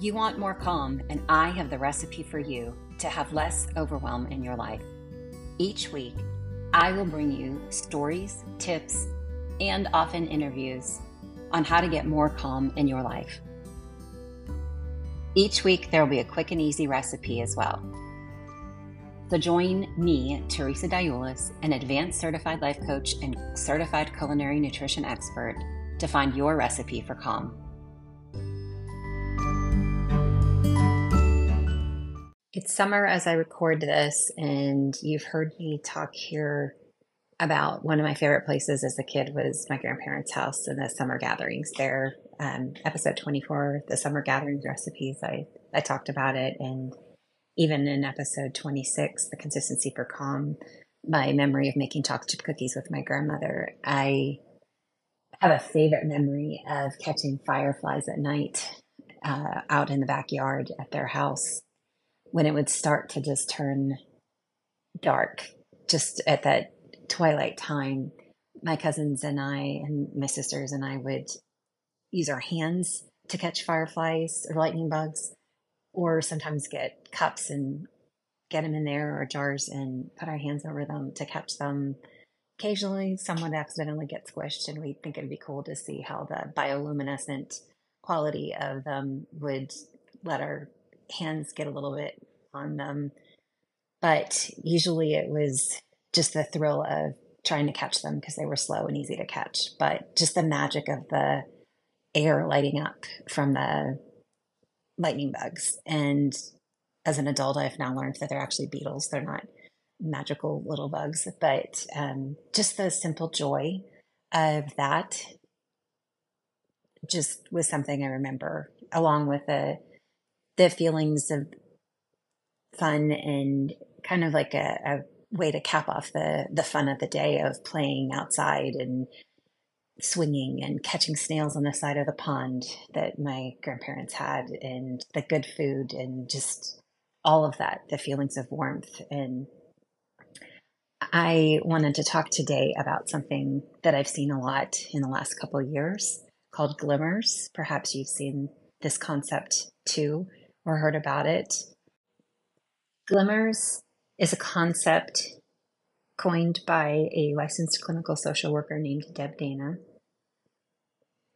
You want more calm, and I have the recipe for you to have less overwhelm in your life. Each week, I will bring you stories, tips, and often interviews on how to get more calm in your life. Each week, there will be a quick and easy recipe as well. So join me, Teresa Diulis, an advanced certified life coach and certified culinary nutrition expert, to find your recipe for calm. It's summer as I record this, and you've heard me talk here about one of my favorite places as a kid was my grandparents' house and the summer gatherings there. Um, episode 24, the summer gatherings recipes, I, I talked about it. And even in episode 26, the consistency for calm, my memory of making chocolate chip cookies with my grandmother, I have a favorite memory of catching fireflies at night uh, out in the backyard at their house when it would start to just turn dark, just at that twilight time. My cousins and I, and my sisters and I would use our hands to catch fireflies or lightning bugs, or sometimes get cups and get them in there or jars and put our hands over them to catch them occasionally someone accidentally gets squished and we think it'd be cool to see how the bioluminescent quality of them would let our hands get a little bit on them. But usually it was just the thrill of trying to catch them because they were slow and easy to catch. But just the magic of the air lighting up from the lightning bugs. And as an adult i've now learned that they're actually beetles. They're not magical little bugs, but um, just the simple joy of that just was something I remember, along with the the feelings of fun and kind of like a, a way to cap off the the fun of the day of playing outside and swinging and catching snails on the side of the pond that my grandparents had and the good food and just all of that the feelings of warmth and I wanted to talk today about something that I've seen a lot in the last couple years called glimmers. Perhaps you've seen this concept too or heard about it. Glimmers is a concept coined by a licensed clinical social worker named Deb Dana,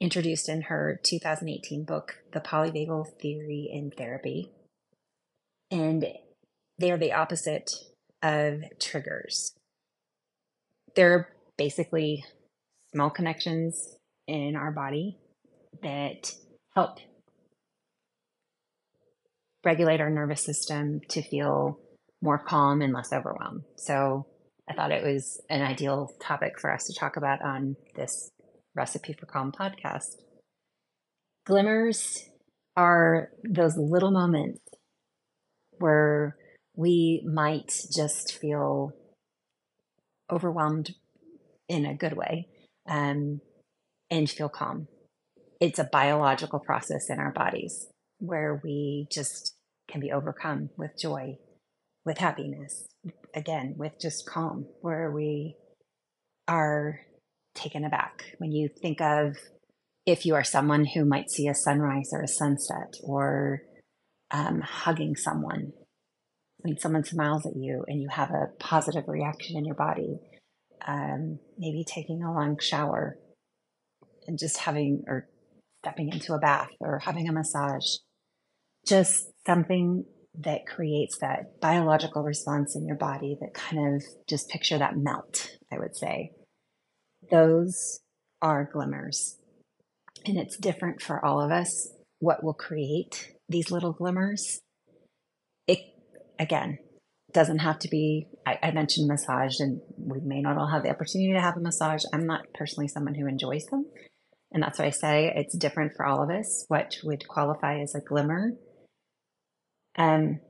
introduced in her 2018 book, The Polyvagal Theory in Therapy. And they are the opposite of triggers. They're basically small connections in our body that help regulate our nervous system to feel more calm and less overwhelmed. So I thought it was an ideal topic for us to talk about on this Recipe for Calm podcast. Glimmers are those little moments where we might just feel overwhelmed in a good way um, and feel calm. It's a biological process in our bodies where we just can be overcome with joy, with happiness, again, with just calm, where we are taken aback. When you think of if you are someone who might see a sunrise or a sunset or um, hugging someone when someone smiles at you and you have a positive reaction in your body, um, maybe taking a long shower and just having or stepping into a bath or having a massage, just something that creates that biological response in your body that kind of just picture that melt, I would say. Those are glimmers. And it's different for all of us what will create these little glimmers It, again, doesn't have to be I, I, mentioned massage and we may not all have the opportunity to have a massage i'm not personally someone who enjoys them and that's why i say it's different for all of us what would qualify as a glimmer um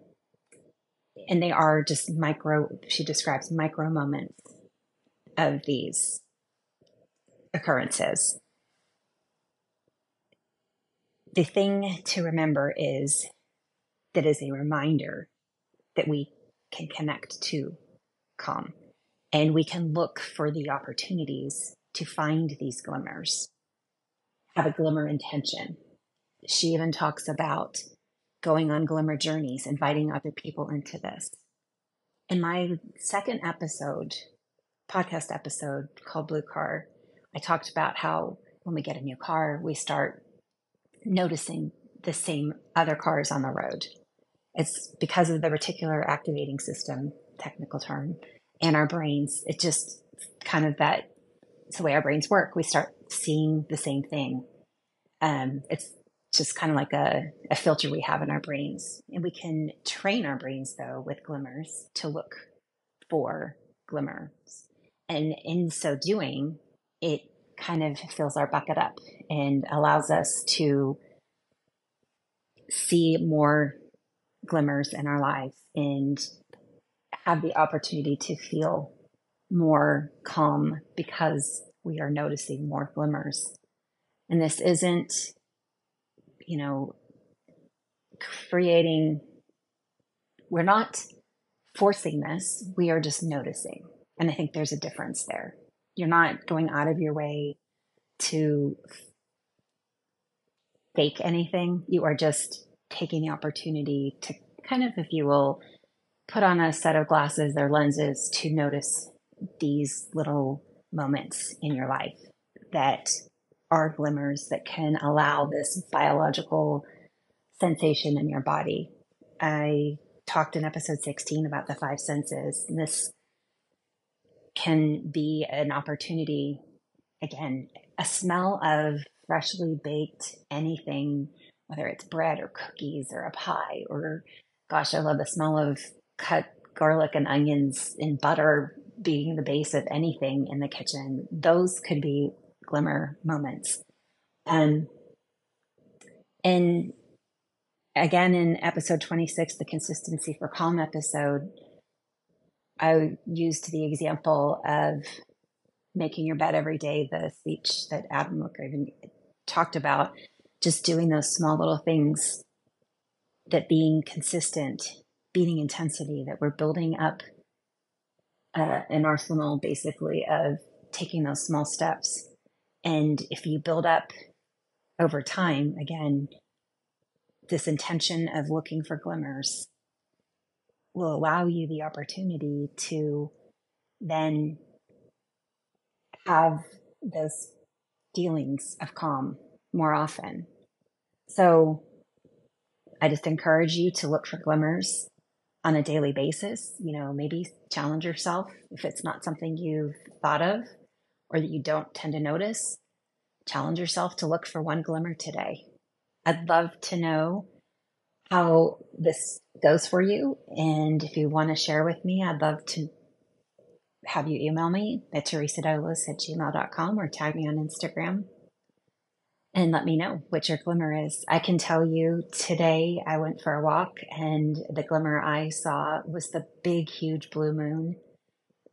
and they are just micro she describes micro moments of these occurrences the thing to remember is that is a reminder that we can connect to calm. And we can look for the opportunities to find these glimmers, have a glimmer intention. She even talks about going on glimmer journeys, inviting other people into this. In my second episode, podcast episode called Blue Car, I talked about how when we get a new car, we start noticing the same other cars on the road. It's because of the reticular activating system, technical term, and our brains. It just kind of that, it's the way our brains work. We start seeing the same thing. Um, it's just kind of like a, a filter we have in our brains. And we can train our brains, though, with glimmers to look for glimmers. And in so doing, it kind of fills our bucket up and allows us to see more glimmers in our lives and have the opportunity to feel more calm because we are noticing more glimmers. And this isn't, you know, creating, we're not forcing this, we are just noticing. And I think there's a difference there. You're not going out of your way to fake anything. You are just taking the opportunity to kind of, if you will, put on a set of glasses or lenses to notice these little moments in your life that are glimmers that can allow this biological sensation in your body. I talked in episode 16 about the five senses. This can be an opportunity, again, a smell of freshly baked anything, whether it's bread or cookies or a pie, or gosh, I love the smell of cut garlic and onions in butter being the base of anything in the kitchen. Those could be glimmer moments. Um, and again, in episode 26, the consistency for calm episode, I used the example of making your bed every day, the speech that Admiral McRaven talked about, just doing those small little things that being consistent, beating intensity, that we're building up uh, an arsenal basically of taking those small steps. And if you build up over time, again, this intention of looking for glimmers will allow you the opportunity to then have those feelings of calm more often. So I just encourage you to look for glimmers on a daily basis. You know, maybe challenge yourself if it's not something you've thought of or that you don't tend to notice. Challenge yourself to look for one glimmer today. I'd love to know how this goes for you. And if you want to share with me, I'd love to have you email me at teresadouglas at gmail.com or tag me on Instagram and let me know what your glimmer is. I can tell you today I went for a walk and the glimmer I saw was the big, huge blue moon,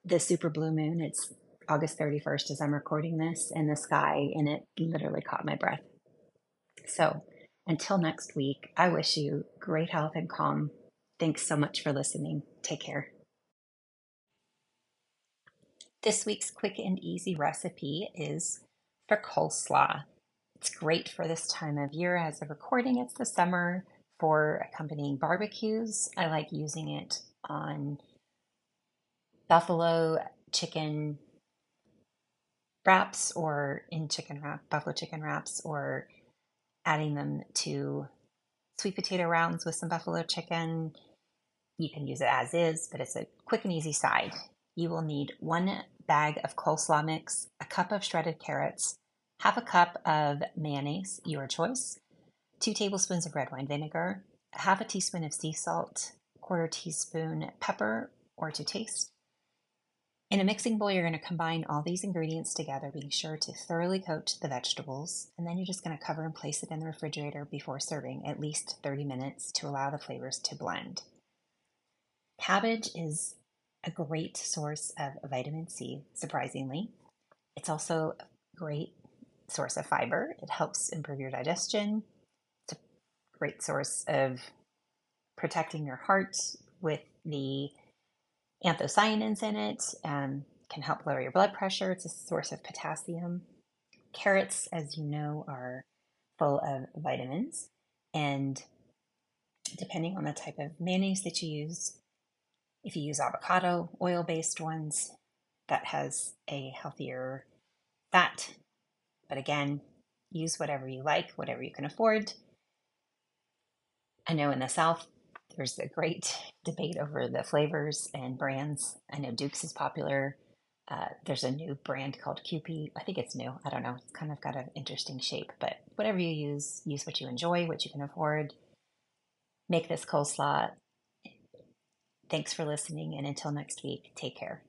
the super blue moon. It's August 31st as I'm recording this in the sky, and it literally caught my breath. So until next week, I wish you great health and calm. Thanks so much for listening. Take care. This week's quick and easy recipe is for coleslaw. It's great for this time of year. As of recording, it's the summer for accompanying barbecues. I like using it on buffalo chicken wraps or in chicken wrap, buffalo chicken wraps, or adding them to sweet potato rounds with some buffalo chicken. You can use it as is, but it's a quick and easy side. You will need one bag of coleslaw mix, a cup of shredded carrots, half a cup of mayonnaise, your choice, two tablespoons of red wine vinegar, half a teaspoon of sea salt, quarter teaspoon pepper or to taste. In a mixing bowl, you're going to combine all these ingredients together, being sure to thoroughly coat the vegetables, and then you're just going to cover and place it in the refrigerator before serving at least 30 minutes to allow the flavors to blend. Cabbage is a great source of vitamin C, surprisingly. It's also a great source of fiber. It helps improve your digestion. It's a great source of protecting your heart with the anthocyanins in it. Um, can help lower your blood pressure. It's a source of potassium. Carrots, as you know, are full of vitamins. And depending on the type of mayonnaise that you use. If you use avocado oil based ones, that has a healthier fat. But again, use whatever you like, whatever you can afford. I know in the South, there's a great debate over the flavors and brands. I know Duke's is popular. Uh, there's a new brand called Kewpie. I think it's new. I don't know. It's kind of got an interesting shape, but whatever you use, use what you enjoy, what you can afford. Make this coleslaw. Thanks for listening, and until next week, take care.